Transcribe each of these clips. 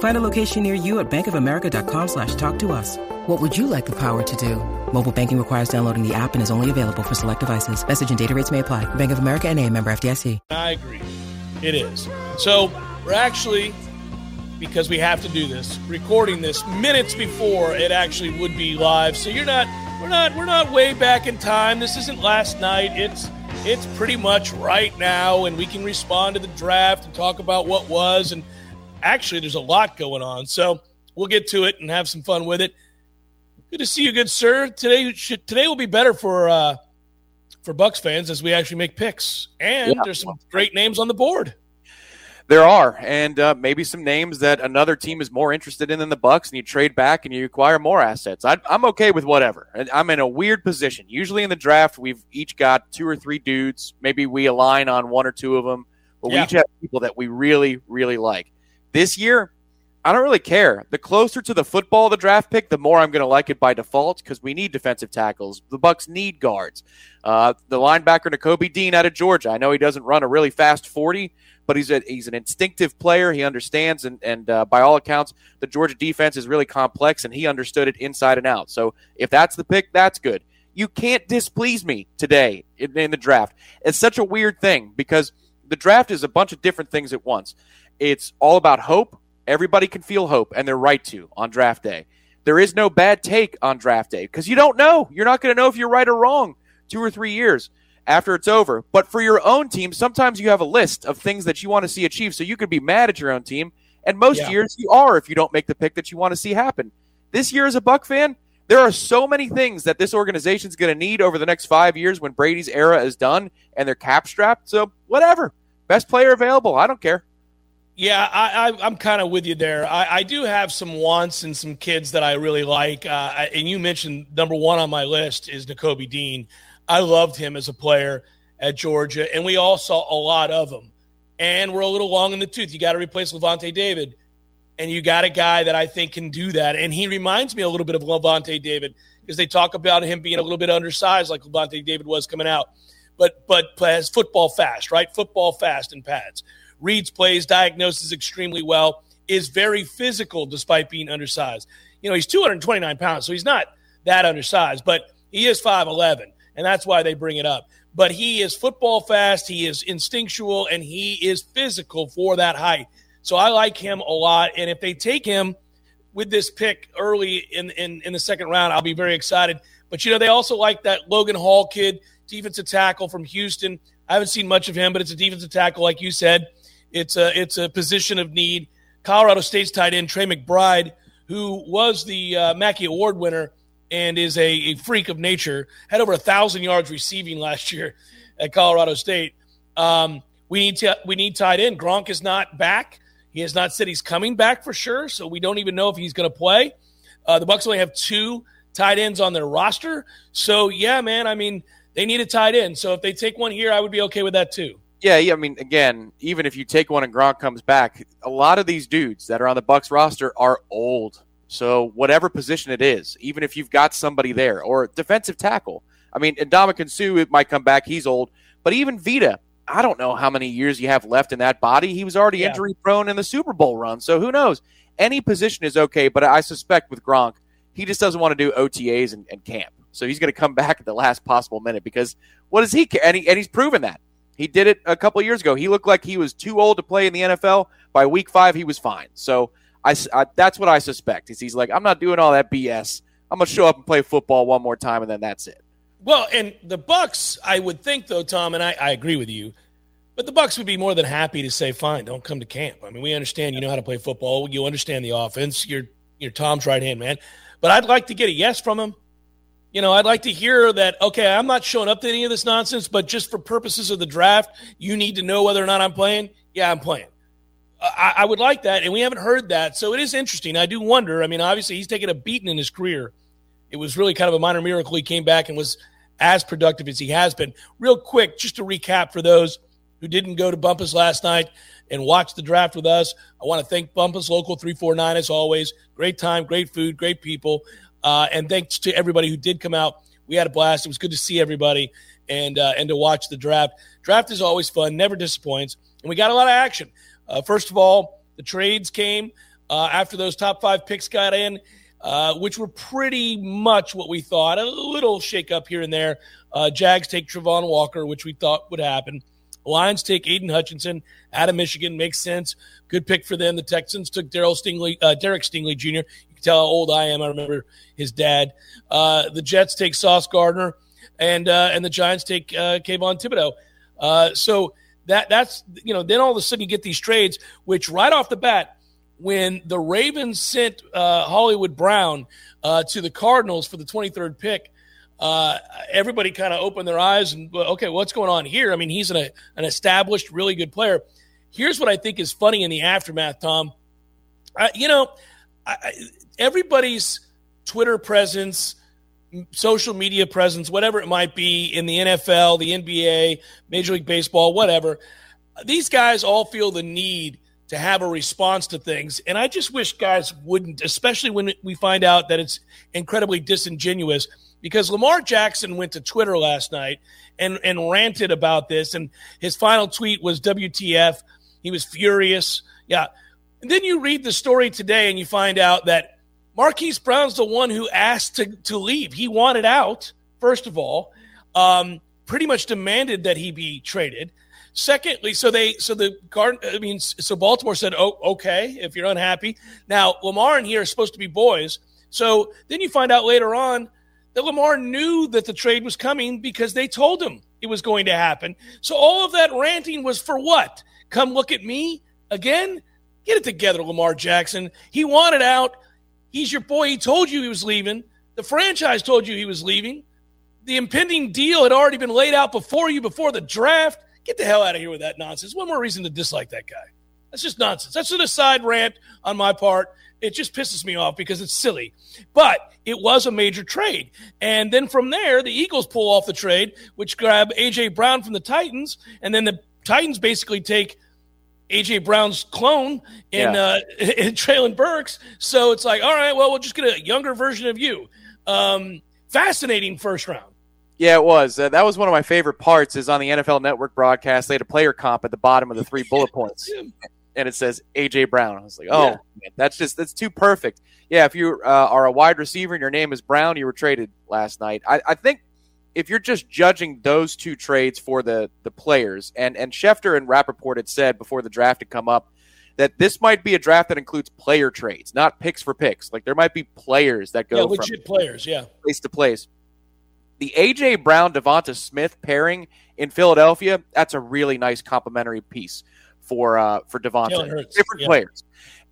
Find a location near you at bankofamerica.com slash talk to us. What would you like the power to do? Mobile banking requires downloading the app and is only available for select devices. Message and data rates may apply. Bank of America and a member FDIC. I agree. It is. So we're actually, because we have to do this, recording this minutes before it actually would be live. So you're not, we're not, we're not way back in time. This isn't last night. It's, it's pretty much right now, and we can respond to the draft and talk about what was. And actually, there's a lot going on. So we'll get to it and have some fun with it. Good to see you, good sir. Today should, today will be better for uh, for Bucks fans as we actually make picks, and yeah. there's some great names on the board. There are, and uh, maybe some names that another team is more interested in than the Bucks, and you trade back and you acquire more assets. I, am okay with whatever. I'm in a weird position. Usually in the draft, we've each got two or three dudes. Maybe we align on one or two of them, but yeah. we each have people that we really, really like. This year, I don't really care. The closer to the football the draft pick, the more I'm going to like it by default because we need defensive tackles. The Bucks need guards. Uh, the linebacker Nakobe Dean out of Georgia. I know he doesn't run a really fast 40, but he's a, he's an instinctive player. He understands, and and uh, by all accounts, the Georgia defense is really complex, and he understood it inside and out. So if that's the pick, that's good. You can't displease me today in, in the draft. It's such a weird thing because the draft is a bunch of different things at once. It's all about hope Everybody can feel hope, and they're right to on draft day. There is no bad take on draft day because you don't know. You're not going to know if you're right or wrong two or three years after it's over. But for your own team, sometimes you have a list of things that you want to see achieved. So you could be mad at your own team. And most yeah. years you are if you don't make the pick that you want to see happen. This year, as a Buck fan, there are so many things that this organization is going to need over the next five years when Brady's era is done and they're cap strapped. So, whatever. Best player available. I don't care. Yeah, I, I, am kind of with you there. I, I, do have some wants and some kids that I really like. Uh, and you mentioned number one on my list is Nakobe Dean. I loved him as a player at Georgia, and we all saw a lot of him. And we're a little long in the tooth. You got to replace Lavonte David, and you got a guy that I think can do that. And he reminds me a little bit of Lavonte David because they talk about him being a little bit undersized, like Lavonte David was coming out, but but has football fast, right? Football fast in pads reads plays, diagnoses extremely well, is very physical despite being undersized. You know, he's 229 pounds, so he's not that undersized, but he is 5'11, and that's why they bring it up. But he is football fast, he is instinctual, and he is physical for that height. So I like him a lot. And if they take him with this pick early in, in, in the second round, I'll be very excited. But, you know, they also like that Logan Hall kid, defensive tackle from Houston. I haven't seen much of him, but it's a defensive tackle, like you said. It's a it's a position of need. Colorado State's tight end Trey McBride, who was the uh, Mackey Award winner and is a, a, freak of nature, had over a thousand yards receiving last year at Colorado State. Um, we need to we need tight end. Gronk is not back. He has not said he's coming back for sure, so we don't even know if he's going to play. Uh, the Bucks only have two tight ends on their roster, so yeah, man. I mean, they need a tight end. So if they take one here, I would be okay with that too. Yeah, yeah, I mean, again, even if you take one and Gronk comes back, a lot of these dudes that are on the Bucks roster are old. So whatever position it is, even if you've got somebody there or defensive tackle, I mean, Ndamukong it might come back. He's old, but even Vita, I don't know how many years you have left in that body. He was already yeah. injury prone in the Super Bowl run, so who knows? Any position is okay, but I suspect with Gronk, he just doesn't want to do OTAs and, and camp. So he's going to come back at the last possible minute because what does he care? And, he, and he's proven that. He did it a couple years ago. He looked like he was too old to play in the NFL. By week five, he was fine. So I, I that's what I suspect. Is he's like, I'm not doing all that BS. I'm gonna show up and play football one more time, and then that's it. Well, and the Bucks, I would think though, Tom, and I, I agree with you. But the Bucks would be more than happy to say, "Fine, don't come to camp." I mean, we understand you know how to play football. You understand the offense. You're you're Tom's right hand man. But I'd like to get a yes from him. You know, I'd like to hear that. Okay, I'm not showing up to any of this nonsense, but just for purposes of the draft, you need to know whether or not I'm playing. Yeah, I'm playing. I, I would like that, and we haven't heard that, so it is interesting. I do wonder. I mean, obviously, he's taken a beating in his career. It was really kind of a minor miracle he came back and was as productive as he has been. Real quick, just to recap for those who didn't go to Bumpus last night and watch the draft with us. I want to thank Bumpus Local 349 as always. Great time, great food, great people. Uh, and thanks to everybody who did come out. We had a blast. It was good to see everybody and uh, and to watch the draft. Draft is always fun, never disappoints, and we got a lot of action. Uh, first of all, the trades came uh, after those top five picks got in, uh, which were pretty much what we thought. A little shake up here and there. Uh, Jags take Travon Walker, which we thought would happen. Lions take Aidan Hutchinson out of Michigan. Makes sense. Good pick for them. The Texans took Daryl Stingley, uh, Derek Stingley Jr. Can tell how old I am. I remember his dad. Uh, the Jets take Sauce Gardner, and uh, and the Giants take uh, Kayvon Thibodeaux. Uh, so that that's you know then all of a sudden you get these trades, which right off the bat, when the Ravens sent uh, Hollywood Brown uh, to the Cardinals for the 23rd pick uh, everybody kind of opened their eyes and okay, what's going on here? I mean, he's an, an established, really good player. Here's what I think is funny in the aftermath, Tom. You know, I, everybody's Twitter presence, social media presence, whatever it might be in the NFL, the NBA, Major League Baseball, whatever. These guys all feel the need to have a response to things. And I just wish guys wouldn't, especially when we find out that it's incredibly disingenuous because Lamar Jackson went to Twitter last night and, and ranted about this. And his final tweet was WTF. He was furious. Yeah. And then you read the story today and you find out that Marquise Brown's the one who asked to, to leave. He wanted out, first of all, um, pretty much demanded that he be traded. Secondly, so they, so the guard, I mean, so Baltimore said, oh, okay, if you're unhappy. Now, Lamar and here are supposed to be boys. So then you find out later on that Lamar knew that the trade was coming because they told him it was going to happen. So all of that ranting was for what? Come look at me again? Get it together, Lamar Jackson. He wanted out. He's your boy. He told you he was leaving. The franchise told you he was leaving. The impending deal had already been laid out before you, before the draft. Get the hell out of here with that nonsense. One more reason to dislike that guy. That's just nonsense. That's an aside rant on my part it just pisses me off because it's silly. But it was a major trade. And then from there, the Eagles pull off the trade, which grab A.J. Brown from the Titans. And then the Titans basically take A.J. Brown's clone in, yeah. uh, in Treylon Burks. So it's like, all right, well, we'll just get a younger version of you. Um, fascinating first round. Yeah, it was. Uh, that was one of my favorite parts. Is on the NFL Network broadcast. They had a player comp at the bottom of the three bullet points and it says AJ Brown. I was like, oh, yeah. man, that's just that's too perfect. Yeah, if you uh, are a wide receiver and your name is Brown, you were traded last night. I, I, think if you're just judging those two trades for the the players, and and Schefter and Rappaport had said before the draft had come up that this might be a draft that includes player trades, not picks for picks. Like there might be players that go yeah, legit players, yeah, place to place. The AJ Brown Devonta Smith pairing in Philadelphia, that's a really nice complementary piece for uh, for Devonta. Different yeah. players.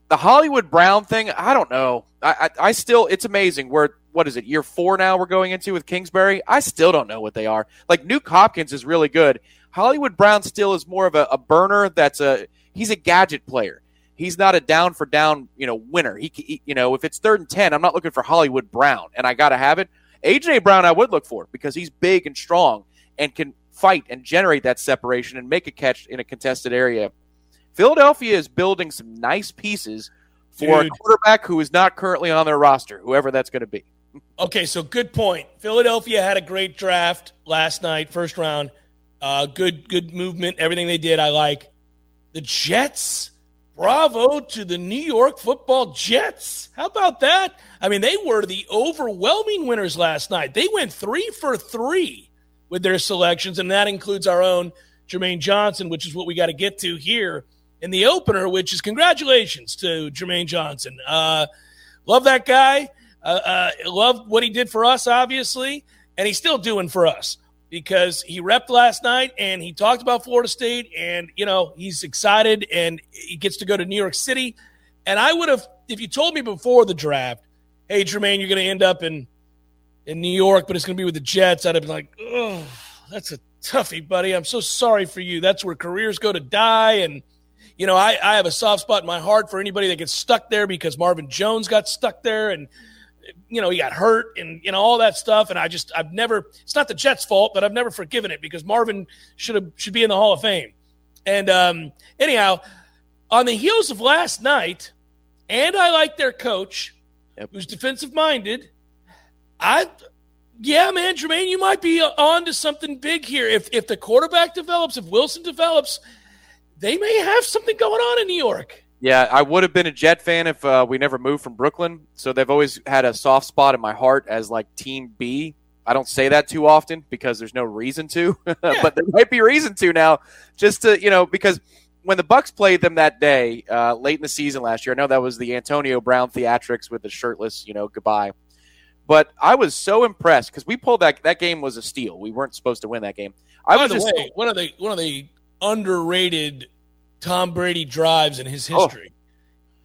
The Hollywood Brown thing, I don't know. I, I, I still, it's amazing. We're what is it? Year four now. We're going into with Kingsbury. I still don't know what they are. Like Nuke Hopkins is really good. Hollywood Brown still is more of a, a burner. That's a he's a gadget player. He's not a down for down, you know, winner. He, he, you know, if it's third and ten, I'm not looking for Hollywood Brown, and I got to have it. AJ Brown, I would look for because he's big and strong and can fight and generate that separation and make a catch in a contested area Philadelphia is building some nice pieces for Dude. a quarterback who is not currently on their roster, whoever that's going to be. Okay, so good point. Philadelphia had a great draft last night, first round. Uh, good, good movement. Everything they did, I like. The Jets. Bravo to the New York Football Jets. How about that? I mean, they were the overwhelming winners last night. They went three for three with their selections, and that includes our own Jermaine Johnson, which is what we got to get to here in the opener, which is congratulations to Jermaine Johnson. Uh, love that guy. Uh, uh, love what he did for us, obviously, and he's still doing for us. because he repped last night and he talked about Florida State and you know he's excited and he gets to go to New York City. And I would have, if you told me before the draft, hey Jermaine, you're going to end up in in New York, but it's going to be with the Jets, I'd have been like, oh, that's a toughie, buddy. I'm so sorry for you. That's where careers go to die. And you know, I, I have a soft spot in my heart for anybody that gets stuck there because Marvin Jones got stuck there and you know, he got hurt and you know all that stuff. And I just I've never it's not the Jets' fault, but I've never forgiven it because Marvin should have should be in the Hall of Fame. And um, anyhow, on the heels of last night, and I like their coach, yep. who's defensive minded. I yeah, man, Jermaine, you might be on to something big here. If if the quarterback develops, if Wilson develops, they may have something going on in New York. Yeah, I would have been a Jet fan if uh, we never moved from Brooklyn. So they've always had a soft spot in my heart as like Team B. I don't say that too often because there's no reason to, yeah. but there might be reason to now, just to you know because when the Bucks played them that day uh, late in the season last year, I know that was the Antonio Brown theatrics with the shirtless, you know, goodbye. But I was so impressed because we pulled that that game was a steal. We weren't supposed to win that game. I By was the just, way, one of the one of the underrated Tom Brady drives in his oh. history. Oh.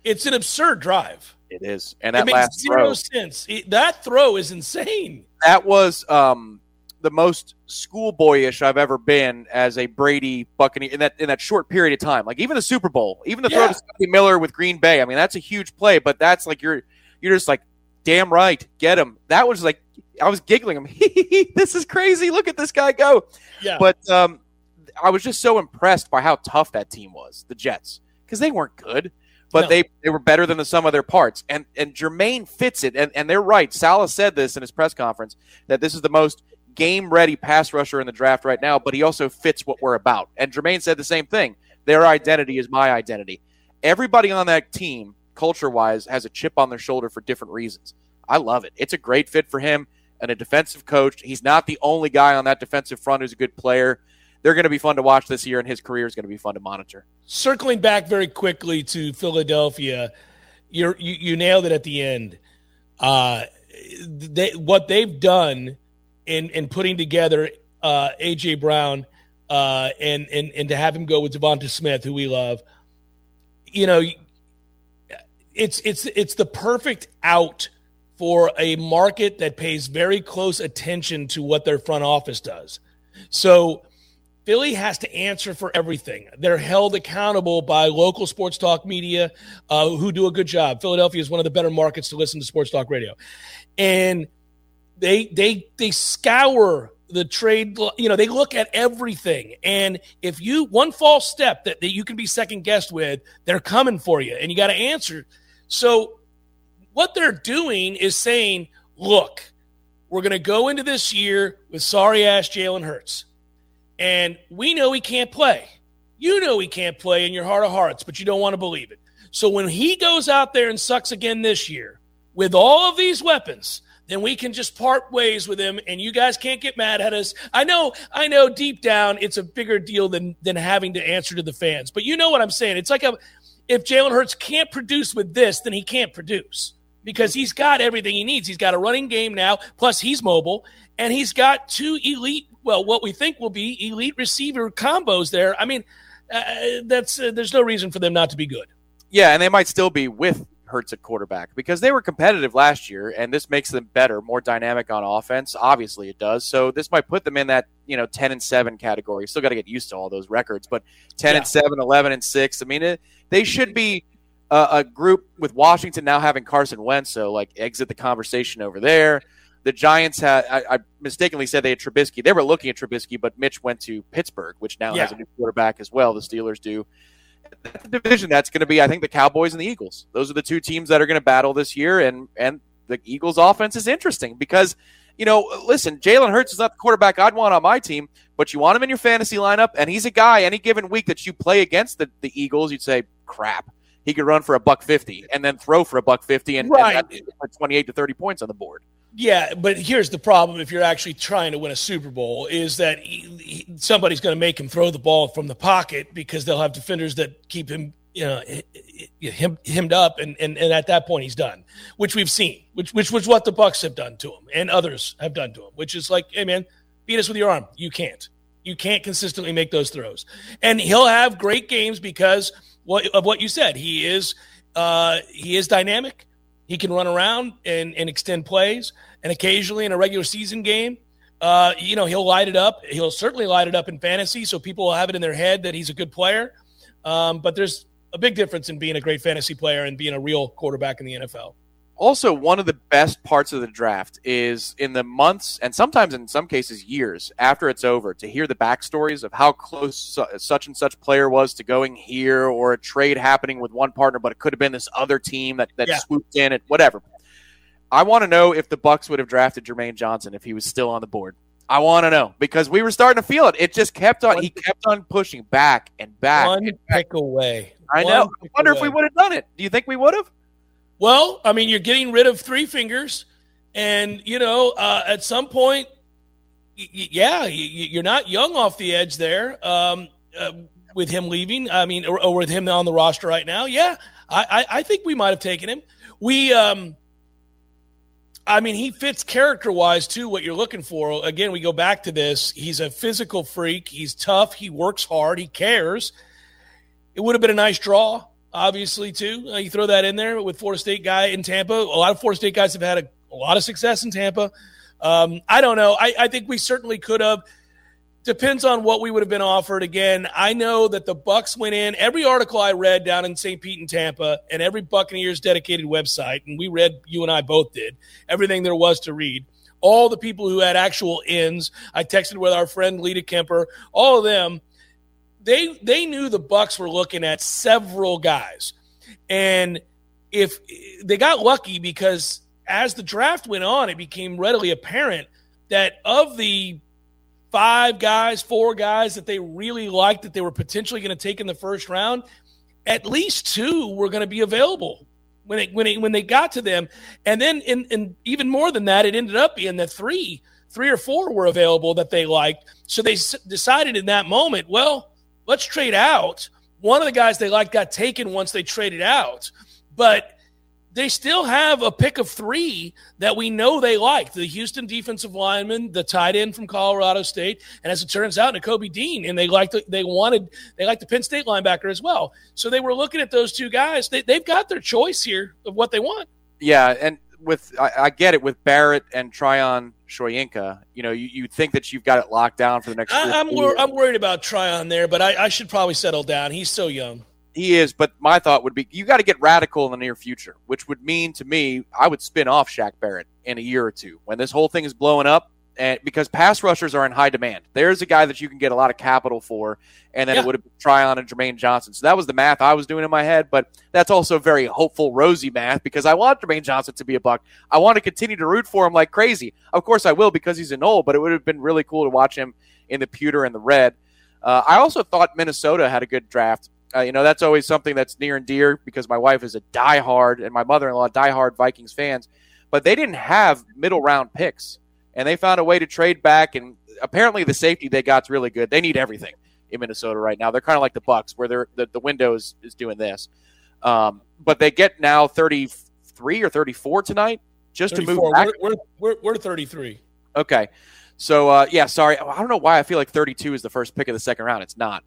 It's an absurd drive. It is, and that it makes zero throw, sense. It, that throw is insane. That was um, the most schoolboyish I've ever been as a Brady Buccaneer in that in that short period of time. Like even the Super Bowl, even the yeah. throw to Scotty Miller with Green Bay. I mean, that's a huge play, but that's like you're you're just like, damn right, get him. That was like I was giggling. him. this is crazy. Look at this guy go. Yeah. But um, I was just so impressed by how tough that team was, the Jets, because they weren't good, but no. they, they were better than the sum of their parts. And and Jermaine fits it, and, and they're right. Saleh said this in his press conference that this is the most game ready pass rusher in the draft right now, but he also fits what we're about. And Jermaine said the same thing. Their identity is my identity. Everybody on that team, culture wise, has a chip on their shoulder for different reasons. I love it. It's a great fit for him and a defensive coach. He's not the only guy on that defensive front who's a good player they're going to be fun to watch this year, and his career is going to be fun to monitor. Circling back very quickly to Philadelphia, you you nailed it at the end. Uh, they, what they've done in in putting together uh, AJ Brown uh, and and and to have him go with Devonta Smith, who we love, you know, it's it's it's the perfect out for a market that pays very close attention to what their front office does. So Philly has to answer for everything. They're held accountable by local sports talk media uh, who do a good job. Philadelphia is one of the better markets to listen to sports talk radio, and they they they scour the trade. You know, they look at everything, and if you one false step that, that you can be second guessed with, they're coming for you, and you got to answer. So, what they're doing is saying, "Look, we're going to go into this year with sorry ass Jalen Hurts." And we know he can't play. You know he can't play in your heart of hearts, but you don't want to believe it. So when he goes out there and sucks again this year with all of these weapons, then we can just part ways with him and you guys can't get mad at us. I know, I know deep down it's a bigger deal than than having to answer to the fans. But you know what I'm saying? It's like a if Jalen Hurts can't produce with this, then he can't produce because he's got everything he needs. He's got a running game now, plus he's mobile, and he's got two elite well, what we think will be elite receiver combos there. I mean, uh, that's uh, there's no reason for them not to be good. Yeah, and they might still be with Hurts at quarterback because they were competitive last year, and this makes them better, more dynamic on offense. Obviously, it does. So this might put them in that you know ten and seven category. Still got to get used to all those records, but ten yeah. and seven, 11 and six. I mean, it, they should be a, a group with Washington now having Carson Wentz. So like exit the conversation over there the Giants had, I, I, mistakenly said they had Trubisky. They were looking at Trubisky, but Mitch went to Pittsburgh, which now yeah. has a new quarterback as well. The Steelers do. That's the division that's going to be, I think, the Cowboys and the Eagles. Those are the two teams that are going to battle this year. And, and the Eagles offense is interesting because, you know, listen, Jalen Hurts is not the quarterback I'd want on my team, but you want him in your fantasy lineup. And he's a guy, any given week that you play against the, the Eagles, you'd say, crap he could run for a buck 50 and then throw for a buck 50 and, right. and 28 to 30 points on the board. Yeah, but here's the problem if you're actually trying to win a Super Bowl is that he, he, somebody's going to make him throw the ball from the pocket because they'll have defenders that keep him you know him hemmed up and, and and at that point he's done which we've seen which which was what the bucks have done to him and others have done to him which is like hey man beat us with your arm. You can't. You can't consistently make those throws. And he'll have great games because what, of what you said. He is uh, he is dynamic. He can run around and, and extend plays. And occasionally in a regular season game, uh, you know, he'll light it up. He'll certainly light it up in fantasy, so people will have it in their head that he's a good player. Um, but there's a big difference in being a great fantasy player and being a real quarterback in the NFL. Also, one of the best parts of the draft is in the months and sometimes in some cases years after it's over to hear the backstories of how close such and such player was to going here or a trade happening with one partner, but it could have been this other team that, that yeah. swooped in and whatever. I want to know if the bucks would have drafted Jermaine Johnson if he was still on the board. I want to know because we were starting to feel it. It just kept on. He kept on pushing back and back. One and back. pick away. I know. I wonder away. if we would have done it. Do you think we would have? Well, I mean, you're getting rid of three fingers, and you know, uh, at some point, y- yeah, you're not young off the edge there. Um, uh, with him leaving, I mean, or, or, with him on the roster right now, yeah, I, I, I think we might have taken him. We, um, I mean, he fits character wise too. What you're looking for. Again, we go back to this. He's a physical freak. He's tough. He works hard. He cares. It would have been a nice draw obviously, too. Uh, you throw that in there with Florida State guy in Tampa. A lot of Florida State guys have had a, a lot of success in Tampa. Um, I don't know. I, I think we certainly could have. Depends on what we would have been offered. Again, I know that the Bucks went in. Every article I read down in St. Pete and Tampa, and every Buccaneers dedicated website, and we read. You and I both did everything there was to read. All the people who had actual ins. I texted with our friend Lita Kemper. All of them they they knew the Bucks were looking at several guys, and if they got lucky because as the draft went on, it became readily apparent that of the five guys, four guys that they really liked that they were potentially going to take in the first round, at least two were going to be available when it, when it, when they got to them, and then in, in even more than that, it ended up being that three three or four were available that they liked. So they s- decided in that moment, well let's trade out. One of the guys they like got taken once they traded out, but they still have a pick of three that we know they like the Houston defensive lineman, the tight end from Colorado State, and as it turns out, Nakobe Dean. And they liked they wanted they liked the Penn State linebacker as well. So they were looking at those two guys. They, they've got their choice here of what they want. Yeah, and with I, I, get it with Barrett and Tryon Shoyinka. You know, you, you think that you've got it locked down for the next. I, am wor- I'm worried about Tryon there, but I, I should probably settle down. He's so young. He is, but my thought would be you got to get radical in the near future, which would mean to me I would spin off Shaq Barrett in a year or two when this whole thing is blowing up and because pass rushers are in high demand. There's a guy that you can get a lot of capital for, and then yeah. it would have been Tryon and Jermaine Johnson. So that was the math I was doing in my head, but that's also very hopeful, rosy math because I want Jermaine Johnson to be a buck. I want to continue to root for him like crazy. Of course, I will because he's an old, but it would have been really cool to watch him in the pewter and the red. Uh, I also thought Minnesota had a good draft. Uh, you know, that's always something that's near and dear because my wife is a diehard and my mother in law diehard Vikings fans, but they didn't have middle round picks and they found a way to trade back. And apparently, the safety they got's really good. They need everything in Minnesota right now. They're kind of like the Bucks, where they're the, the window is, is doing this. Um, but they get now 33 or 34 tonight just 34. to move back. We're, we're, we're 33. Okay. So, uh, yeah, sorry. I don't know why I feel like 32 is the first pick of the second round. It's not.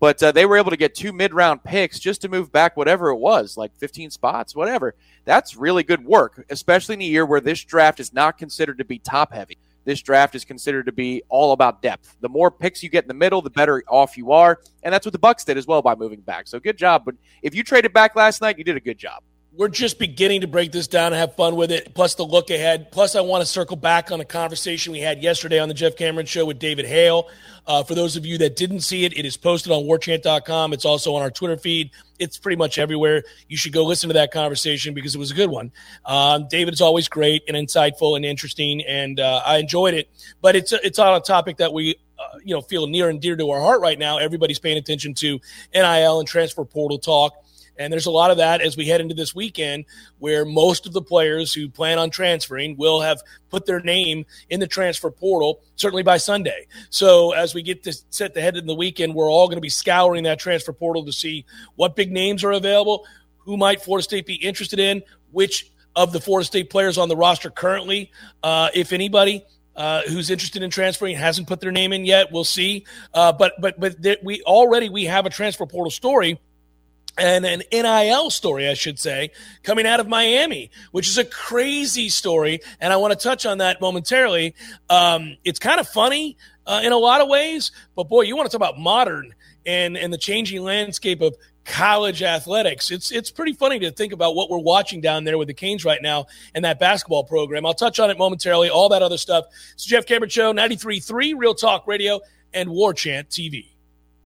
But uh, they were able to get two mid round picks just to move back whatever it was, like 15 spots, whatever. That's really good work, especially in a year where this draft is not considered to be top heavy. This draft is considered to be all about depth. The more picks you get in the middle, the better off you are, and that's what the Bucks did as well by moving back. So good job. But if you traded back last night, you did a good job we're just beginning to break this down and have fun with it. Plus the look ahead. Plus, I want to circle back on a conversation we had yesterday on the Jeff Cameron Show with David Hale. Uh, for those of you that didn't see it, it is posted on warchant.com. It's also on our Twitter feed. It's pretty much everywhere. You should go listen to that conversation because it was a good one. Um, David is always great and insightful and interesting, and uh, I enjoyed it. But it's it's on a topic that we uh, you know feel near and dear to our heart right now. Everybody's paying attention to NIL and transfer portal talk. And there's a lot of that as we head into this weekend, where most of the players who plan on transferring will have put their name in the transfer portal, certainly by Sunday. So as we get to set the head in the weekend, we're all going to be scouring that transfer portal to see what big names are available, who might Florida State be interested in, which of the Florida State players on the roster currently, uh, if anybody, uh, who's interested in transferring hasn't put their name in yet. We'll see. Uh, but but but th- we already we have a transfer portal story and an NIL story, I should say, coming out of Miami, which is a crazy story. And I want to touch on that momentarily. Um, it's kind of funny uh, in a lot of ways, but boy, you want to talk about modern and, and the changing landscape of college athletics. It's it's pretty funny to think about what we're watching down there with the Canes right now and that basketball program. I'll touch on it momentarily, all that other stuff. It's Jeff Cameron Show, 93.3 Real Talk Radio and War Chant TV.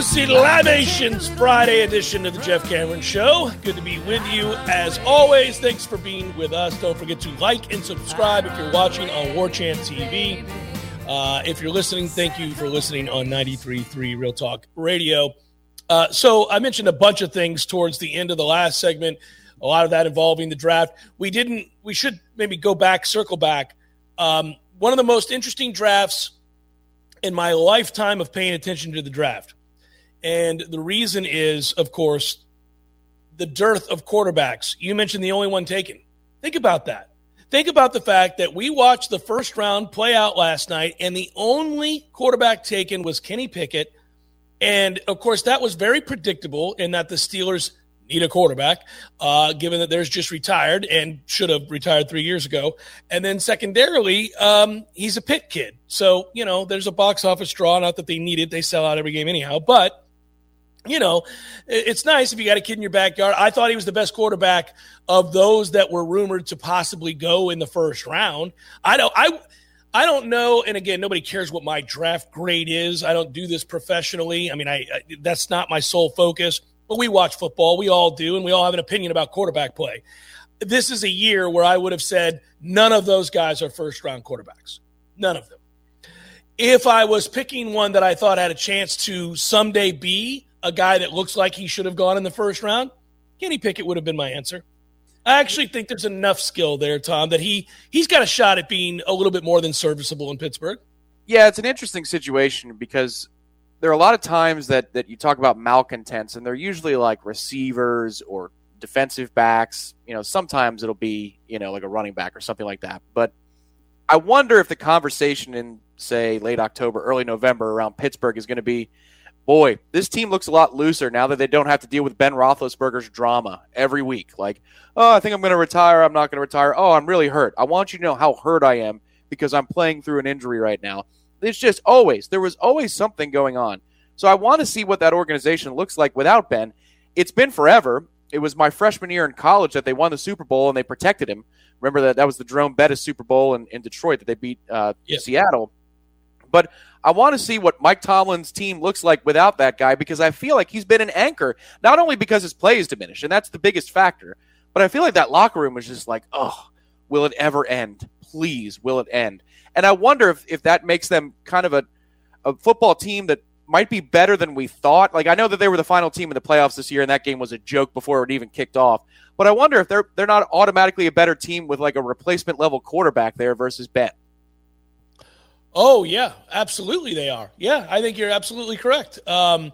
Goosey Libations Friday edition of the Jeff Cameron Show. Good to be with you as always. Thanks for being with us. Don't forget to like and subscribe if you're watching on War Chant TV. Uh, if you're listening, thank you for listening on 93.3 Real Talk Radio. Uh, so I mentioned a bunch of things towards the end of the last segment, a lot of that involving the draft. We didn't, we should maybe go back, circle back. Um, one of the most interesting drafts in my lifetime of paying attention to the draft and the reason is, of course, the dearth of quarterbacks. You mentioned the only one taken. Think about that. Think about the fact that we watched the first round play out last night, and the only quarterback taken was Kenny Pickett. And of course, that was very predictable in that the Steelers need a quarterback, uh, given that there's just retired and should have retired three years ago. And then secondarily, um, he's a Pitt kid. So, you know, there's a box office draw. Not that they need it, they sell out every game anyhow. But you know, it's nice if you got a kid in your backyard. I thought he was the best quarterback of those that were rumored to possibly go in the first round. I don't I I don't know and again nobody cares what my draft grade is. I don't do this professionally. I mean, I, I that's not my sole focus. But we watch football, we all do and we all have an opinion about quarterback play. This is a year where I would have said none of those guys are first round quarterbacks. None of them. If I was picking one that I thought had a chance to someday be a guy that looks like he should have gone in the first round, Kenny Pickett would have been my answer. I actually think there's enough skill there, Tom, that he he's got a shot at being a little bit more than serviceable in Pittsburgh. Yeah, it's an interesting situation because there are a lot of times that that you talk about malcontents, and they're usually like receivers or defensive backs. You know, sometimes it'll be you know like a running back or something like that. But I wonder if the conversation in say late October, early November around Pittsburgh is going to be boy, this team looks a lot looser now that they don't have to deal with Ben Roethlisberger's drama every week. Like, oh, I think I'm going to retire. I'm not going to retire. Oh, I'm really hurt. I want you to know how hurt I am because I'm playing through an injury right now. It's just always, there was always something going on. So I want to see what that organization looks like without Ben. It's been forever. It was my freshman year in college that they won the Super Bowl and they protected him. Remember that that was the Jerome Bettis Super Bowl in, in Detroit that they beat uh, Seattle. But I want to see what Mike Tomlin's team looks like without that guy because I feel like he's been an anchor, not only because his play is diminished, and that's the biggest factor, but I feel like that locker room is just like, oh, will it ever end? Please, will it end? And I wonder if, if that makes them kind of a, a football team that might be better than we thought. Like I know that they were the final team in the playoffs this year, and that game was a joke before it even kicked off. But I wonder if they're they're not automatically a better team with like a replacement level quarterback there versus Ben. Oh yeah, absolutely they are. Yeah, I think you're absolutely correct. Um,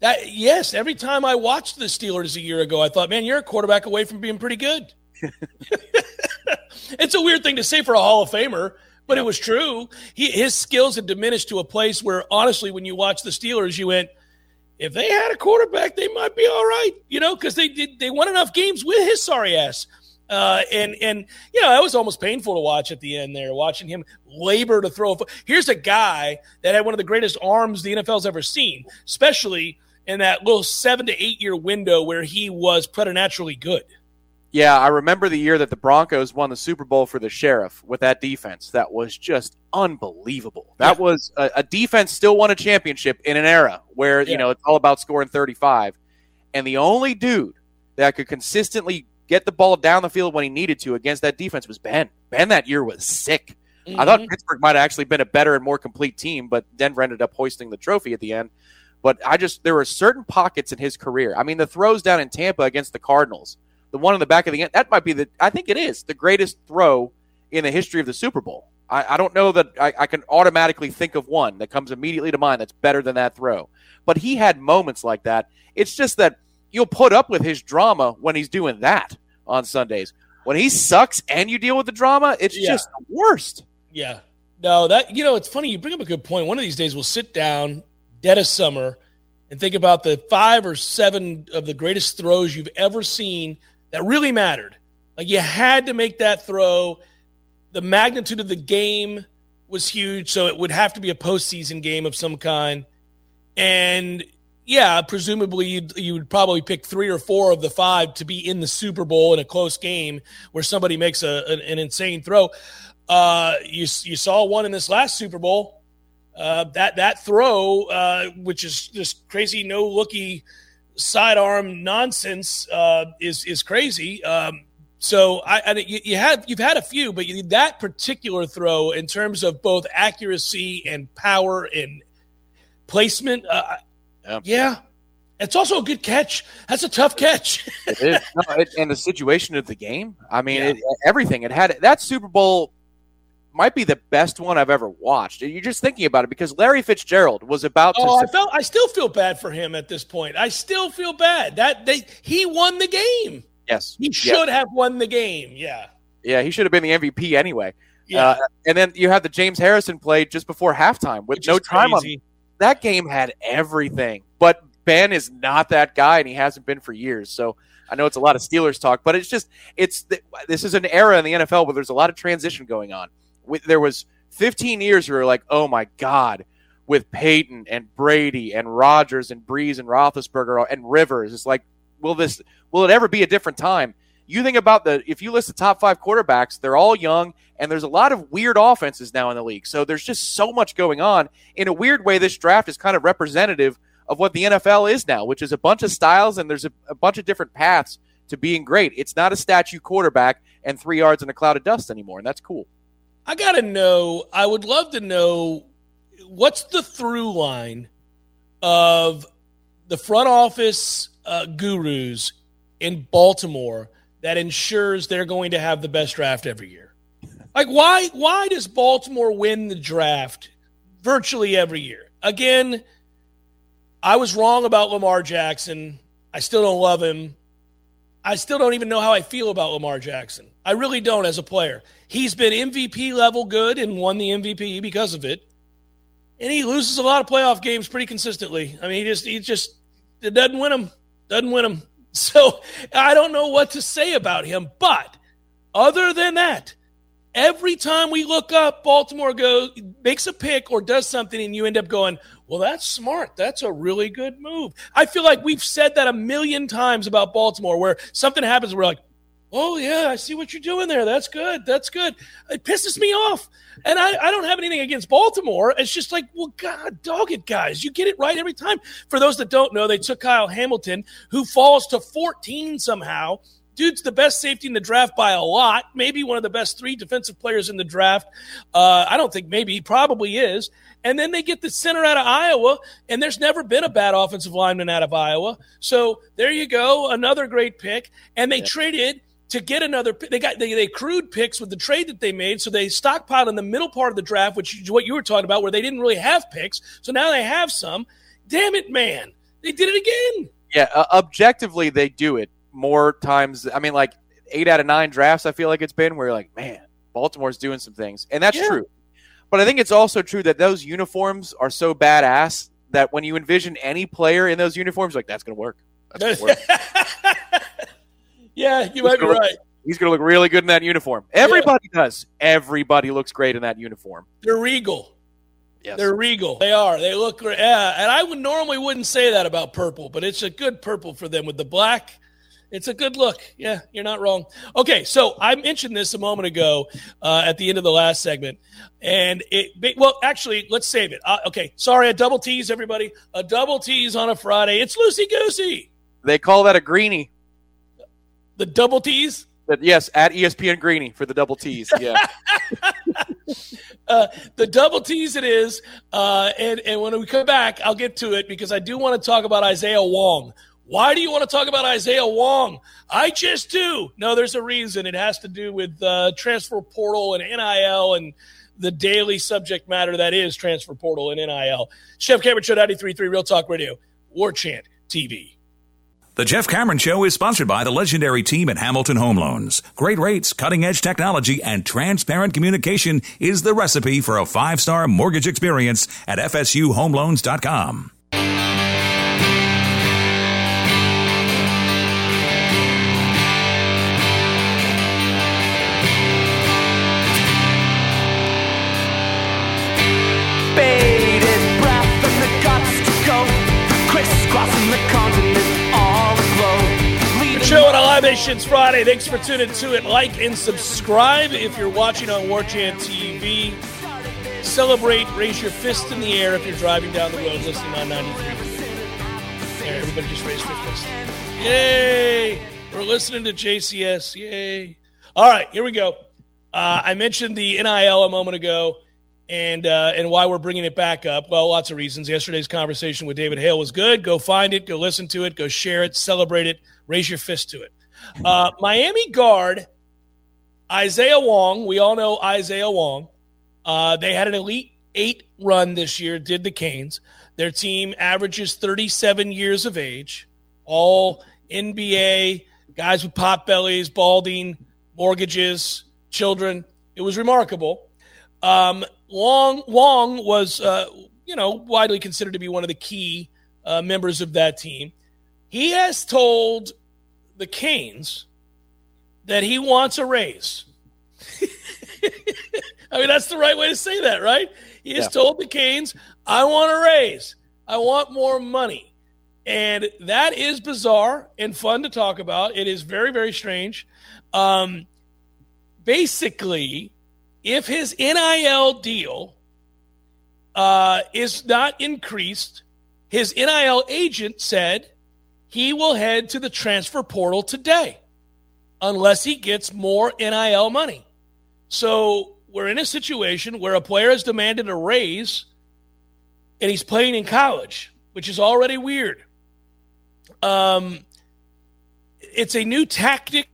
That yes, every time I watched the Steelers a year ago, I thought, man, you're a quarterback away from being pretty good. it's a weird thing to say for a Hall of Famer, but it was true. He, his skills had diminished to a place where, honestly, when you watch the Steelers, you went, if they had a quarterback, they might be all right, you know, because they did they won enough games with his sorry ass. Uh, and and you know that was almost painful to watch at the end there, watching him labor to throw. A Here's a guy that had one of the greatest arms the NFL's ever seen, especially in that little seven to eight year window where he was preternaturally good. Yeah, I remember the year that the Broncos won the Super Bowl for the Sheriff with that defense. That was just unbelievable. That yeah. was a, a, defense still won a championship in an era where, yeah. you know, it's all about scoring 35. And the only dude that could consistently get the ball down the field when he needed to against that defense was Ben. Ben that year was sick. Mm-hmm. I thought mm-hmm. Pittsburgh might have actually been a better and more complete team, but Denver ended up hoisting the trophy at the end. But I just, there were certain pockets in his career. I mean, the throws down in Tampa against the Cardinals – the one in the back of the end, that might be the, I think it is the greatest throw in the history of the Super Bowl. I, I don't know that I, I, can automatically think of one that comes immediately to mind that's better than that throw. But he had moments like that. It's just that you'll put up with his drama when he's doing that on Sundays. When he sucks and you deal with the drama, it's yeah. just the worst. Yeah. No, that, you know, it's funny. You bring up a good point. One of these days we'll sit down, dead of summer, and think about the five or seven of the greatest throws you've ever seen that really mattered. Like you had to make that throw. The magnitude of the game was huge, so it would have to be a postseason game of some kind. And yeah, presumably you'd, you would probably pick three or four of the five to be in the Super Bowl in a close game where somebody makes a, an, an insane throw. Uh, you you saw one in this last Super Bowl. Uh, that that throw, uh, which is just crazy, no looky sidearm nonsense uh, is is crazy. Um, so I, I you, you, have you've had a few, but you, that particular throw in terms of both accuracy and power and placement, uh, yeah. yeah. It's also a good catch. That's a tough catch. it is, no, it, and the situation of the game. I mean, yeah. it, everything. It had that Super Bowl might be the best one I've ever watched. You're just thinking about it because Larry Fitzgerald was about to. Oh, I felt. I still feel bad for him at this point. I still feel bad that they he won the game. Yes, he should have won the game. Yeah, yeah, he should have been the MVP anyway. Yeah, uh, and then you have the James Harrison play just before halftime with Which no time on. That game had everything, but Ben is not that guy, and he hasn't been for years. So. I know it's a lot of Steelers talk, but it's just it's this is an era in the NFL where there's a lot of transition going on there was 15 years where we were like, oh my God, with Peyton and Brady and Rodgers and Brees and Roethlisberger and Rivers. It's like, will this, will it ever be a different time? You think about the, if you list the top five quarterbacks, they're all young and there's a lot of weird offenses now in the league. So there's just so much going on. In a weird way, this draft is kind of representative of what the NFL is now, which is a bunch of styles and there's a, a bunch of different paths to being great. It's not a statue quarterback and three yards in a cloud of dust anymore. And that's cool. I got to know, I would love to know what's the through line of the front office uh, gurus in Baltimore that ensures they're going to have the best draft every year. Like why why does Baltimore win the draft virtually every year? Again, I was wrong about Lamar Jackson. I still don't love him. I still don't even know how I feel about Lamar Jackson. I really don't as a player. He's been MVP level good and won the MVP because of it. And he loses a lot of playoff games pretty consistently. I mean, he just he just it doesn't win them. Doesn't win them. So I don't know what to say about him. But other than that, every time we look up, Baltimore goes makes a pick or does something, and you end up going, well, that's smart. That's a really good move. I feel like we've said that a million times about Baltimore, where something happens, we're like, oh, yeah, I see what you're doing there. That's good. That's good. It pisses me off. And I, I don't have anything against Baltimore. It's just like, well, God, dog it, guys. You get it right every time. For those that don't know, they took Kyle Hamilton, who falls to 14 somehow. Dude's the best safety in the draft by a lot. Maybe one of the best three defensive players in the draft. Uh, I don't think maybe, he probably is. And then they get the center out of Iowa, and there's never been a bad offensive lineman out of Iowa. So there you go, another great pick. And they yeah. traded to get another. They got they, they accrued picks with the trade that they made, so they stockpiled in the middle part of the draft, which is what you were talking about, where they didn't really have picks. So now they have some. Damn it, man! They did it again. Yeah, uh, objectively, they do it more times. I mean, like eight out of nine drafts, I feel like it's been where you're like, man, Baltimore's doing some things. And that's Yeah. true. But I think it's also true that those uniforms are so badass that when you envision any player in those uniforms, like, that's going to work. That's gonna work. yeah, you might be gonna look- right. He's going to look really good in that uniform. Everybody does. Everybody looks great in that uniform. They're regal. Yes. They're regal. They are. They look great. Yeah, and I would normally wouldn't say that about purple, but it's a good purple for them with the black. It's a good look. Yeah, you're not wrong. Okay, so I mentioned this a moment ago uh, at the end of the last segment, and it. Well, actually, let's save it. Uh, okay, sorry, a double tease, everybody. A double tease on a Friday. It's loosey goosey. they call that a greenie. The double. But yes, at ESPN Greeny for the double T's. Yeah. Uh, the double tease it is, uh, and and when we come back, I'll get to it because I do want to talk about Isaiah Wong. Why do you want to talk about Isaiah Wong? I just do. No, there's a reason. It has to do with uh, transfer portal and NIL and the daily subject matter that is transfer portal and NIL. Jeff Cameron Show 93.3 Real Talk Radio, War Chant TV. The Jeff Cameron Show is sponsored by the legendary team at Hamilton Home Loans. Great rates, cutting edge technology, and transparent communication is the recipe for a five star mortgage experience at FSUHomeLoans.com. Libations Friday. Thanks for tuning to it. Like and subscribe if you're watching on War Chant TV. Celebrate, raise your fist in the air if you're driving down the road listening on 93. There, everybody just raised their fist. Yay! We're listening to JCS. Yay! All right, here we go. Uh, I mentioned the NIL a moment ago, and uh, and why we're bringing it back up. Well, lots of reasons. Yesterday's conversation with David Hale was good. Go find it. Go listen to it. Go share it. Celebrate it. Raise your fist to it. Uh, Miami guard Isaiah Wong. We all know Isaiah Wong. Uh, they had an elite eight run this year. Did the Canes? Their team averages 37 years of age. All NBA guys with pot bellies, balding, mortgages, children. It was remarkable. Um, Wong Wong was, uh, you know, widely considered to be one of the key uh, members of that team. He has told the Canes that he wants a raise. I mean, that's the right way to say that, right? He has Yeah. told the Canes, I want a raise. I want more money. And that is bizarre and fun to talk about. It is very, very strange. Um, basically, if his NIL deal uh, is not increased, his NIL agent said he will head to the transfer portal today unless he gets more NIL money. So we're in a situation where a player has demanded a raise and he's playing in college, which is already weird. Um, it's a new tactic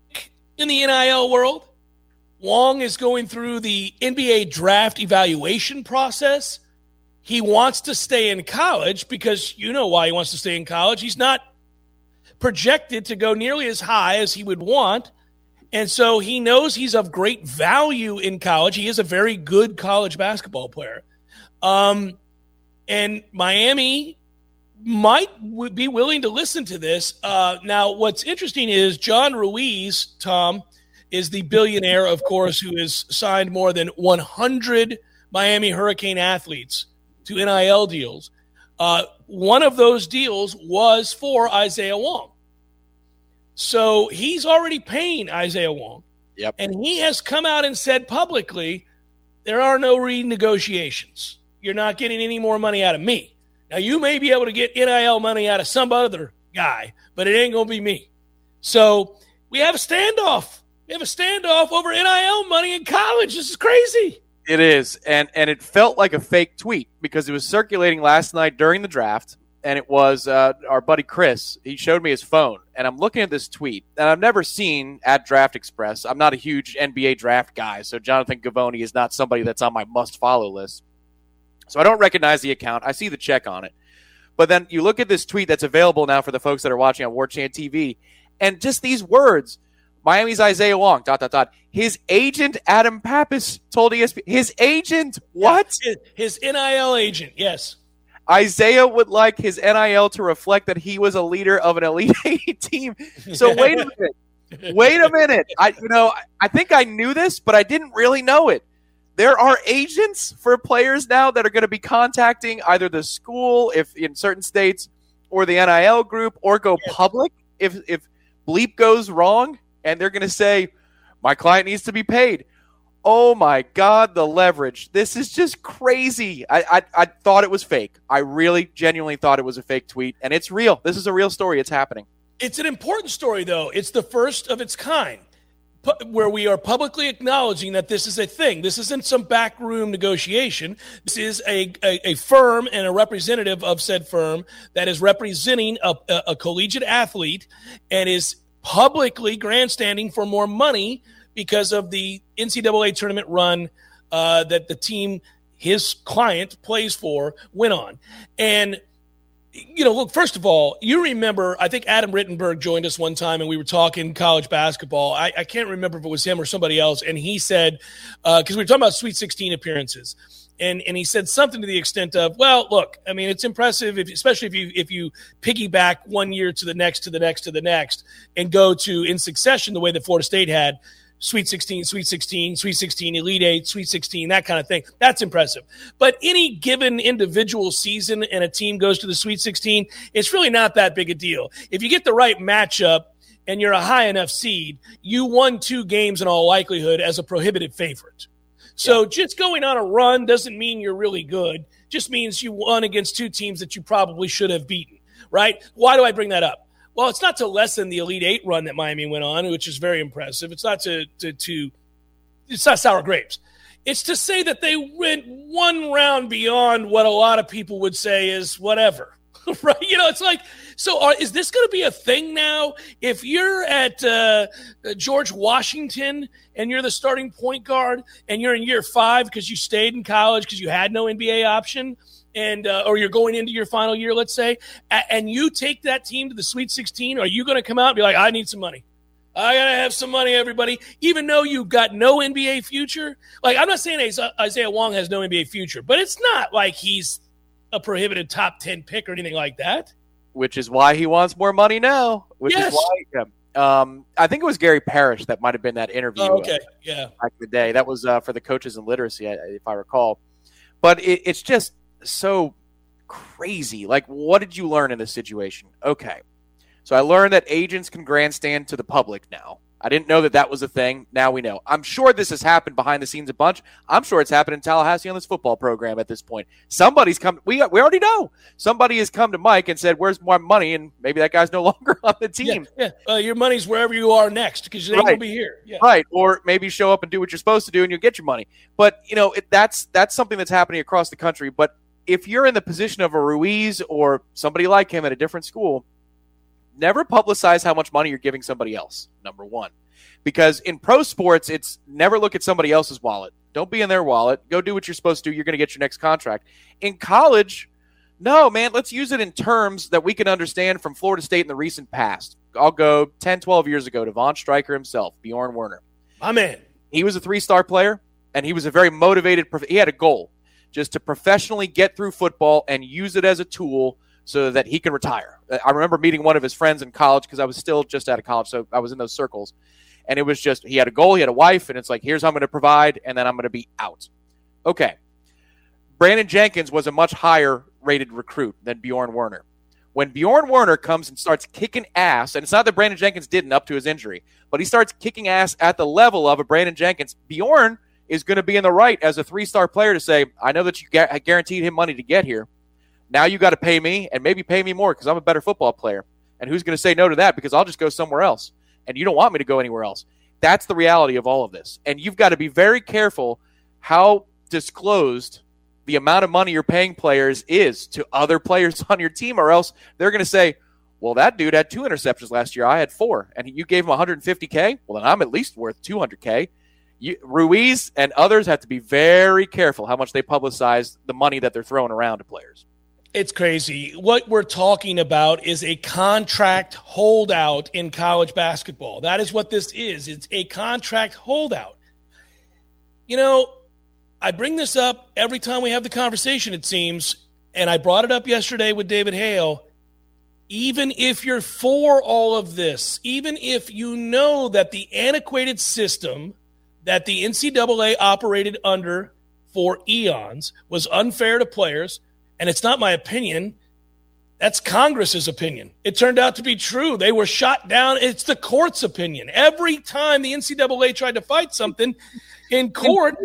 in the NIL world. Wong is going through the NBA draft evaluation process. He wants to stay in college because you know why he wants to stay in college. He's not projected to go nearly as high as he would want. And so he knows he's of great value in college. He is a very good college basketball player. Um, and Miami might w- be willing to listen to this. Uh, now, what's interesting is John Ruiz, Tom, is the billionaire, of course, who has signed more than 100 Miami Hurricane athletes to NIL deals. Uh, one of those deals was for Isaiah Wong. So he's already paying Isaiah Wong. Yep. And he has come out and said publicly there are no renegotiations. You're not getting any more money out of me. Now, you may be able to get NIL money out of some other guy, but it ain't going to be me. So we have a standoff. We have a standoff over NIL money in college. This is crazy. It is, and and it felt like a fake tweet because it was circulating last night during the draft, and it was uh, our buddy Chris. He showed me his phone, and I'm looking at this tweet, and I've never seen at Draft Express. I'm not a huge NBA draft guy, so Jonathan Givony is not somebody that's on my must follow list. So I don't recognize the account. I see the check on it, But then you look at this tweet that's available now for the folks that are watching on War Chant TV, and just these words Miami's Isaiah Wong, dot, dot, dot. His agent, Adam Papas, told ESPN. His agent, what? His, his NIL agent, yes. Isaiah would like his NIL to reflect that he was a leader of an Elite team. So wait a minute. Wait a minute. I you know, I think I knew this, but I didn't really know it. There are agents for players now that are going to be contacting either the school if in certain states or the NIL group or go public if if bleep goes wrong and they're going to say, my client needs to be paid. Oh my God, the leverage. This is just crazy. I, I, I, thought it was fake. I really genuinely thought it was a fake tweet, and it's real. This is a real story. It's happening. It's an important story, though. It's the first of its kind where we are publicly acknowledging that this is a thing. This isn't some backroom negotiation. This is a, a, a, firm and a representative of said firm that is representing a, a, a collegiate athlete and is publicly grandstanding for more money because of the NCAA tournament run uh, that the team, his client, plays for, went on. And you know, look, first of all, you remember, I think Adam Rittenberg joined us one time and we were talking college basketball. I, I can't remember if it was him or somebody else. And he said, because uh, we were talking about Sweet 16 appearances and and he said something to the extent of, "Well, look, I mean, it's impressive, if, especially if you if you piggyback one year to the next, to the next, to the next, and go to in succession the way that Florida State had." Sweet 16, Sweet 16, Sweet 16, Elite 8, Sweet 16, that kind of thing. That's impressive. But any given individual season and a team goes to the Sweet 16, it's really not that big a deal. If you get the right matchup and you're a high enough seed, you won two games in all likelihood as a prohibited favorite. So yeah. just going on a run doesn't mean you're really good. Just means you won against two teams that you probably should have beaten, right? Why do I bring that up? Well, it's not to lessen the Elite Eight run that Miami went on, which is very impressive. It's not to to, to it's not sour grapes. It's to say that they went one round beyond what a lot of people would say is whatever. right? You know, it's like, so are, is this going to be a thing now? If you're at uh, George Washington and you're the starting point guard and you're in year five because you stayed in college because you had no NBA option, and uh, or you're going into your final year, let's say, and you take that team to the Sweet 16, are you going to come out and be like, I need some money? I gotta have some money, everybody. Even though you've got no NBA future, like I'm not saying Isaiah Wong has no NBA future, but it's not like he's a prohibited top 10 pick or anything like that. Which is why he wants more money now. Which yes. is why, um, I think it was Gary Parrish that might have been that interview. Oh, okay, uh, yeah. Back in the day. That was uh, for the coaches and literacy, if I recall. But it, it's just so crazy. Like, what did you learn in this situation? Okay. So I learned that agents can grandstand to the public now. I didn't know that that was a thing. Now we know. I'm sure this has happened behind the scenes a bunch. I'm sure it's happened in Tallahassee on this football program at this point. Somebody's come. We we already know. Somebody has come to Mike and said, "Where's my money?" And maybe that guy's no longer on the team. Yeah, yeah. Uh, your money's wherever you are next because ain't right. gonna be here. Yeah. Right, or maybe show up and do what you're supposed to do, and you'll get your money. But you know, it, that's that's something that's happening across the country. But if you're in the position of a Ruiz or somebody like him at a different school, never publicize how much money you're giving somebody else. Number one because in pro sports, it's never look at somebody else's wallet. Don't be in their wallet. Go do what you're supposed to do. You're going to get your next contract. In college, no, man, let's use it in terms that we can understand from Florida State in the recent past. I'll go 10, 12 years ago to Von Stryker himself, Bjorn Werner. My man. He was a three star player, and he was a very motivated, he had a goal just to professionally get through football and use it as a tool so that he can retire. I remember meeting one of his friends in college because I was still just out of college, so I was in those circles. And it was just, he had a goal, he had a wife, and it's like, here's how I'm going to provide, and then I'm going to be out. Okay. Brandon Jenkins was a much higher rated recruit than Bjorn Werner. When Bjorn Werner comes and starts kicking ass, and it's not that Brandon Jenkins didn't up to his injury, but he starts kicking ass at the level of a Brandon Jenkins, Bjorn is going to be in the right as a three star player to say, I know that you guaranteed him money to get here. Now you got to pay me and maybe pay me more because I'm a better football player. And who's going to say no to that because I'll just go somewhere else and you don't want me to go anywhere else. That's the reality of all of this. And you've got to be very careful how disclosed the amount of money you're paying players is to other players on your team, or else they're going to say, well, that dude had two interceptions last year. I had four, and you gave him 150K. Well, then I'm at least worth 200K. You, Ruiz and others have to be very careful how much they publicize the money that they're throwing around to players. It's crazy. What we're talking about is a contract holdout in college basketball. That is what this is. It's a contract holdout. You know, I bring this up every time we have the conversation, it seems, and I brought it up yesterday with David Hale. Even if you're for all of this, even if you know that the antiquated system that the NCAA operated under for eons was unfair to players, and it's not my opinion. That's Congress's opinion. It turned out to be true. They were shot down. It's the court's opinion. Every time the NCAA tried to fight something in court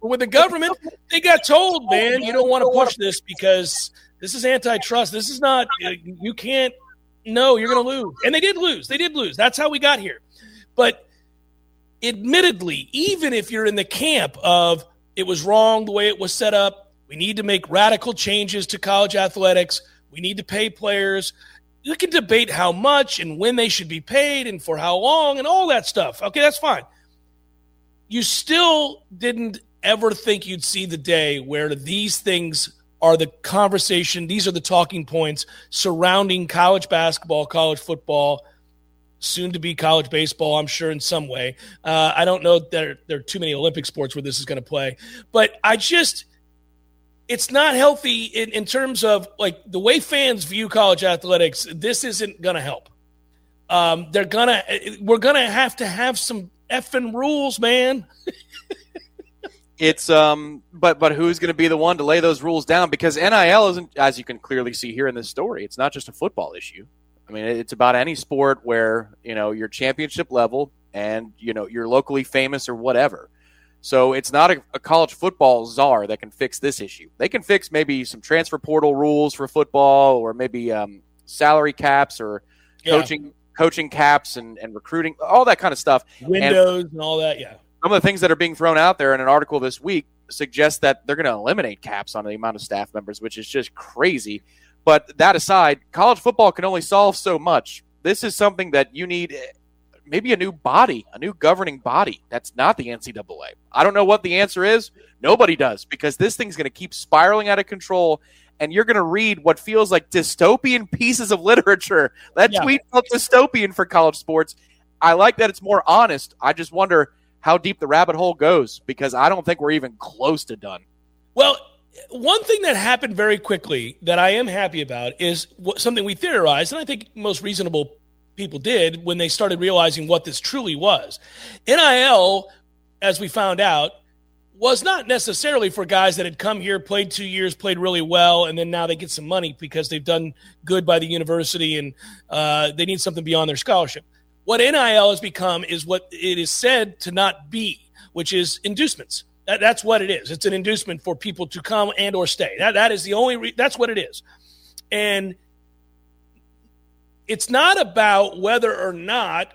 with the government, they got told, man, you don't want to push this because this is antitrust. This is not, you can't, no, you're going to lose. And they did lose. They did lose. That's how we got here. But admittedly, even if you're in the camp of it was wrong the way it was set up, we need to make radical changes to college athletics. We need to pay players. You can debate how much and when they should be paid and for how long and all that stuff. Okay, that's fine. You still didn't ever think you'd see the day where these things are the conversation, these are the talking points surrounding college basketball, college football, soon to be college baseball, I'm sure, in some way. Uh, I don't know that there, there are too many Olympic sports where this is going to play, but I just it's not healthy in, in terms of like the way fans view college athletics. This isn't going to help. Um, they're gonna, we're gonna have to have some effing rules, man. it's um, but but who's going to be the one to lay those rules down? Because NIL isn't, as you can clearly see here in this story, it's not just a football issue. I mean, it's about any sport where you know you're championship level and you know you're locally famous or whatever. So it's not a, a, college football czar that can fix this issue. They can fix maybe some transfer portal rules for football, or maybe um, salary caps, or yeah. coaching coaching caps and, and recruiting, all that kind of stuff. Windows and, and all that. Yeah. Some of the things that are being thrown out there in an article this week suggest that they're going to eliminate caps on the amount of staff members, which is just crazy. But that aside, college football can only solve so much. This is something that you need maybe a new body, a new governing body. That's not the NCAA. I don't know what the answer is. Nobody does because this thing's going to keep spiraling out of control. And you're going to read what feels like dystopian pieces of literature. That yeah. tweet felt dystopian for college sports. I like that it's more honest. I just wonder how deep the rabbit hole goes because I don't think we're even close to done. Well, one thing that happened very quickly that I am happy about is something we theorized, and I think most reasonable people did when they started realizing what this truly was. NIL, as we found out, was not necessarily for guys that had come here, played two years, played really well, and then now they get some money because they've done good by the university and uh, they need something beyond their scholarship. What NIL has become is what it is said to not be, which is inducements. That, that's what it is. It's an inducement for people to come and or stay. That that is the only. Re- that's what it is. And it's not about whether or not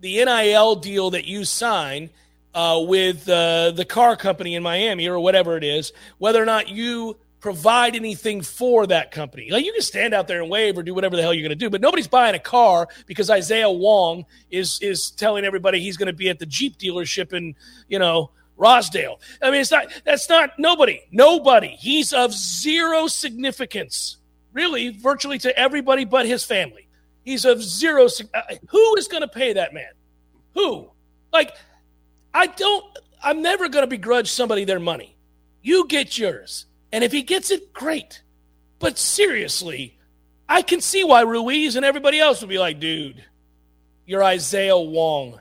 the NIL deal that you sign uh, with uh, the car company in Miami or whatever it is, whether or not you provide anything for that company. Like you can stand out there and wave or do whatever the hell you're going to do, but nobody's buying a car because Isaiah Wong is is telling everybody he's going to be at the Jeep dealership in you know Rosedale. I mean, it's not that's not nobody, nobody. He's of zero significance really virtually to everybody but his family. He's of zero. Uh, who is going to pay that man? Who? Like, I don't, I'm never going to begrudge somebody their money. You get yours. And if he gets it, great. But seriously, I can see why Ruiz and everybody else would be like, dude, you're Isaiah Wong.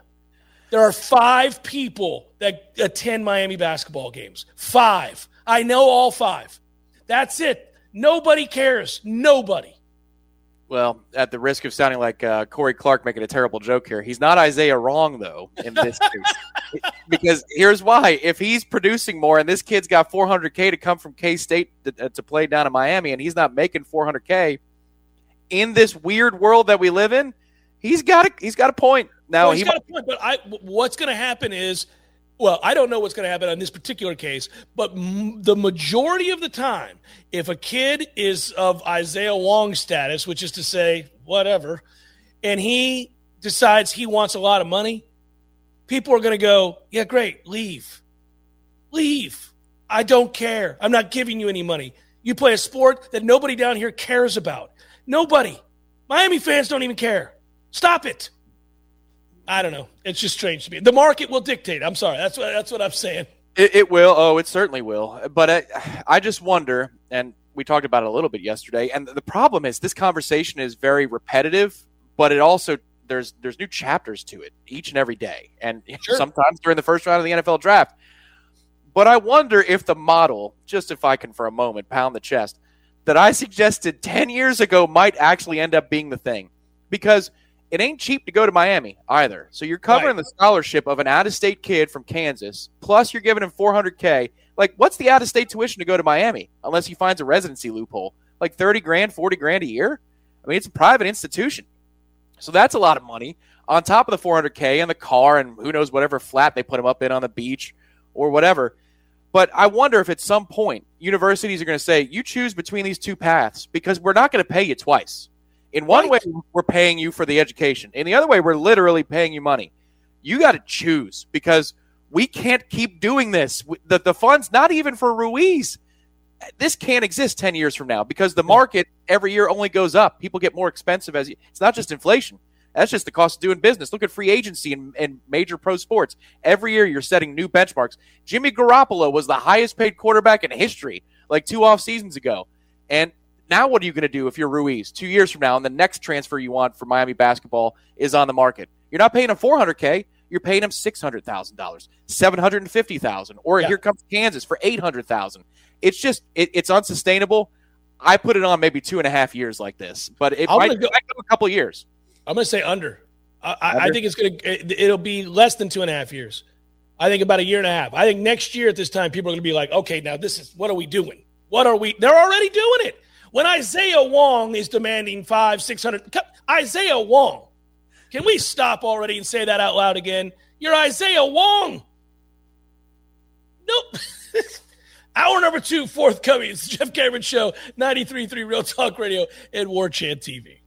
There are five people that attend Miami basketball games. Five. I know all five. That's it. Nobody cares. Nobody. Well, at the risk of sounding like uh, Corey Clark making a terrible joke here, he's not Isaiah wrong though in this case, because here's why: if he's producing more, and this kid's got 400k to come from K State to, uh, to play down in Miami, and he's not making 400k in this weird world that we live in, he's got a he's got a point. Now well, he's he got a point, but I, what's going to happen is well, I don't know what's going to happen on this particular case, but m- the majority of the time, if a kid is of Isaiah Wong status, which is to say, whatever, and he decides he wants a lot of money, people are going to go, yeah, great, leave. Leave. I don't care. I'm not giving you any money. You play a sport that nobody down here cares about. Nobody. Miami fans don't even care. Stop it. I don't know. It's just strange to me. The market will dictate. I'm sorry. That's what that's what I'm saying. It, it will. Oh, it certainly will. But I, I just wonder, and we talked about it a little bit yesterday. And the problem is, this conversation is very repetitive, but it also there's there's new chapters to it each and every day, and sure. sometimes during the first round of the NFL draft. But I wonder if the model, just if I can for a moment pound the chest, that I suggested 10 years ago might actually end up being the thing. Because it ain't cheap to go to Miami either. So you're covering right. the scholarship of an out of state kid from Kansas, plus you're giving him 400K. Like, what's the out of state tuition to go to Miami unless he finds a residency loophole? Like 30 grand, 40 grand a year? I mean, it's a private institution. So that's a lot of money on top of the 400K and the car and who knows whatever flat they put him up in on the beach or whatever. But I wonder if at some point universities are going to say, you choose between these two paths because we're not going to pay you twice. In one right. way, we're paying you for the education. In the other way, we're literally paying you money. You got to choose because we can't keep doing this. The, the fund's not even for Ruiz. This can't exist 10 years from now because the market every year only goes up. People get more expensive as you, it's not just inflation. That's just the cost of doing business. Look at free agency and, and major pro sports. Every year you're setting new benchmarks. Jimmy Garoppolo was the highest paid quarterback in history like two off seasons ago. And now what are you going to do if you're Ruiz two years from now and the next transfer you want for Miami basketball is on the market? You're not paying him 400K. You're paying him $600,000, $750,000. Or yeah. here comes Kansas for 800000 It's just, it, it's unsustainable. I put it on maybe two and a half years like this, but it might, go, might go a couple years. I'm going to say under. I, under. I, think it's going to, it'll be less than two and a half years. I think about a year and a half. I think next year at this time, people are going to be like, okay, now this is, what are we doing? What are we? They're already doing it. When Isaiah Wong is demanding five, six hundred, Isaiah Wong. Can we stop already and say that out loud again? You're Isaiah Wong. Nope. Hour number two, forthcoming. It's the Jeff Cameron Show, 93.3 Real Talk Radio and War Chant TV.